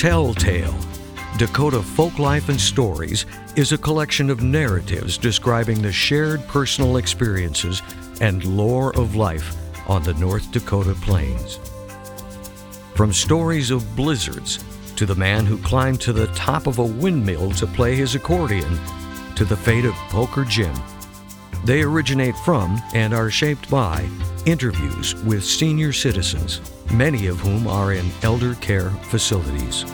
Telltale Dakota Folk Life and Stories is a collection of narratives describing the shared personal experiences and lore of life on the North Dakota plains. From stories of blizzards to the man who climbed to the top of a windmill to play his accordion to the fate of Poker Jim, they originate from and are shaped by interviews with senior citizens, many of whom are in elder care facilities.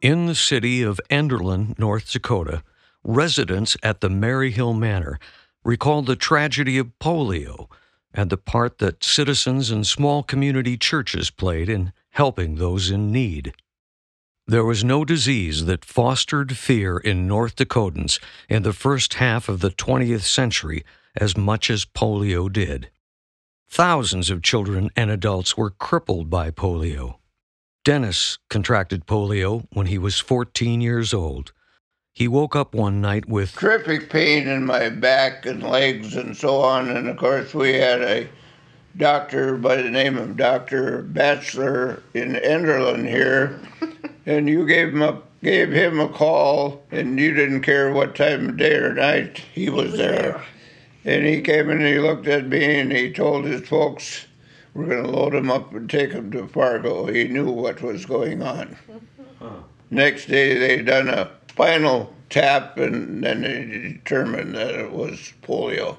In the city of Enderlin, North Dakota, residents at the Maryhill Manor recall the tragedy of polio and the part that citizens and small community churches played in helping those in need. There was no disease that fostered fear in North Dakotans in the first half of the 20th century as much as polio did. Thousands of children and adults were crippled by polio. Dennis contracted polio when he was 14 years old. He woke up one night with terrific pain in my back and legs and so on. And of course, we had a doctor by the name of Dr. Batchelor in Enderlin here. and you gave him a gave him a call and you didn't care what time of day or night he was there. And he came in and he looked at me and he told his folks we're going to load him up and take him to Fargo. He knew what was going on. Huh. Next day, they done a spinal tap, and then they determined that it was polio.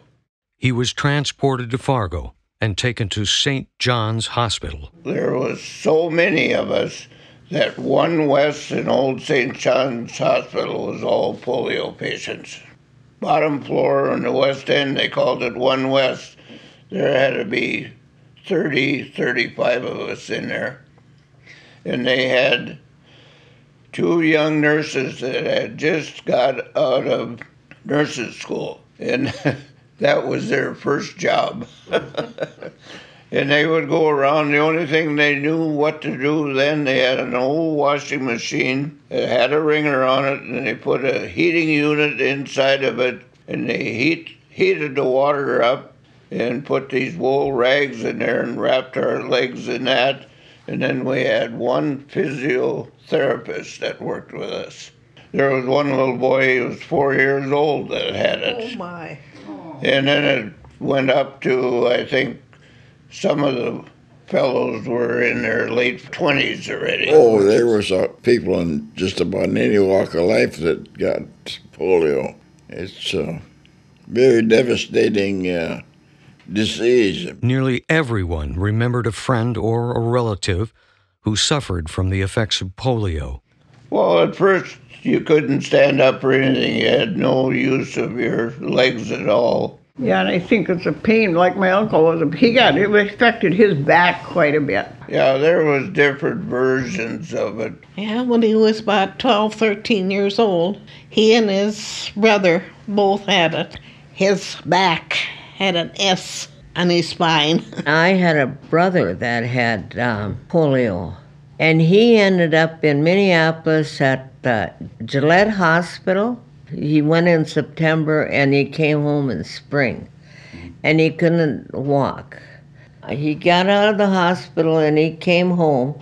He was transported to Fargo and taken to St. John's Hospital. There was so many of us that one west in old St. John's Hospital was all polio patients. Bottom floor in the west end, they called it one west. There had to be 30, 35 of us in there. And they had two young nurses that had just got out of nurses' school. And that was their first job. and they would go around. The only thing they knew what to do then, they had an old washing machine. It had a wringer on it, and they put a heating unit inside of it, and they heat, heated the water up and put these wool rags in there and wrapped our legs in that. And then we had one physiotherapist that worked with us. There was one little boy, he was four years old, that had it. Oh my. And then it went up to, I think, some of the fellows were in their late 20s already. Oh, there was uh, people in just about any walk of life that got polio. It's a very devastating uh, disease. Nearly everyone remembered a friend or a relative who suffered from the effects of polio. Well, at first, you couldn't stand up or anything. You had no use of your legs at all. Yeah, and I think it's a pain, like my uncle was. He got it affected his back quite a bit. Yeah, there was different versions of it. Yeah, when he was about 12, 13 years old, he and his brother both had it. His back had an S on his spine. I had a brother that had um, polio, and he ended up in Minneapolis at the Gillette Hospital. He went in September and he came home in spring, and he couldn't walk. He got out of the hospital and he came home,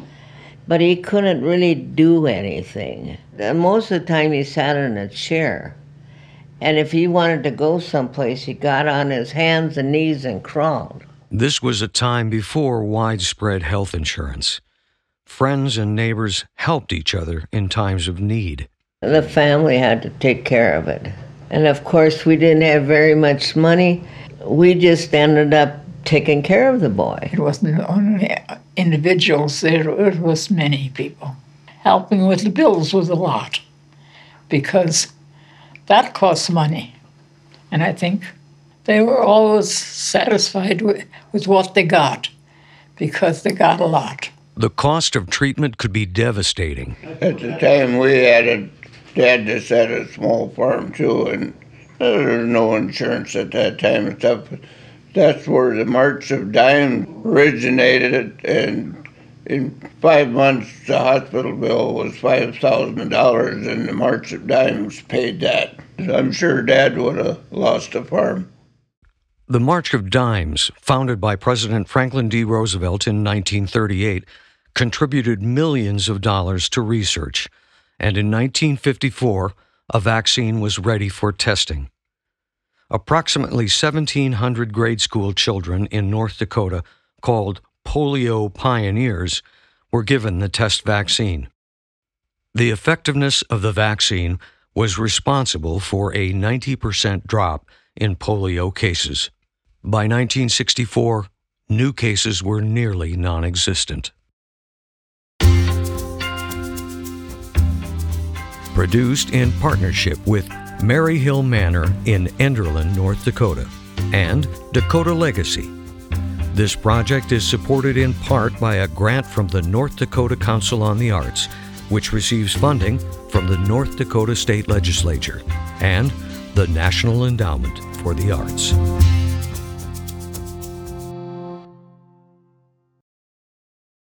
but he couldn't really do anything. Most of the time he sat in a chair. And if he wanted to go someplace, he got on his hands and knees and crawled. This was a time before widespread health insurance. Friends and neighbors helped each other in times of need. The family had to take care of it. And of course, we didn't have very much money. We just ended up taking care of the boy. It wasn't only individuals, it was many people. Helping with the bills was a lot because that costs money. And I think they were always satisfied with, with what they got because they got a lot. The cost of treatment could be devastating. At the time, we had a dad just had a small farm too, and there was no insurance at that time and stuff. That's where the March of Dimes originated, and in five months, the hospital bill was five thousand dollars, and the March of Dimes paid that. I'm sure Dad would have lost a farm. The March of Dimes, founded by President Franklin D. Roosevelt in 1938, contributed millions of dollars to research, and in 1954, a vaccine was ready for testing. Approximately 1,700 grade school children in North Dakota, called polio pioneers, were given the test vaccine. The effectiveness of the vaccine was responsible for a 90% drop in polio cases. By 1964, new cases were nearly non existent. Produced in partnership with Maryhill Manor in Enderlin, North Dakota, and Dakota Legacy. This project is supported in part by a grant from the North Dakota Council on the Arts, which receives funding from the North Dakota State Legislature and the National Endowment for the Arts.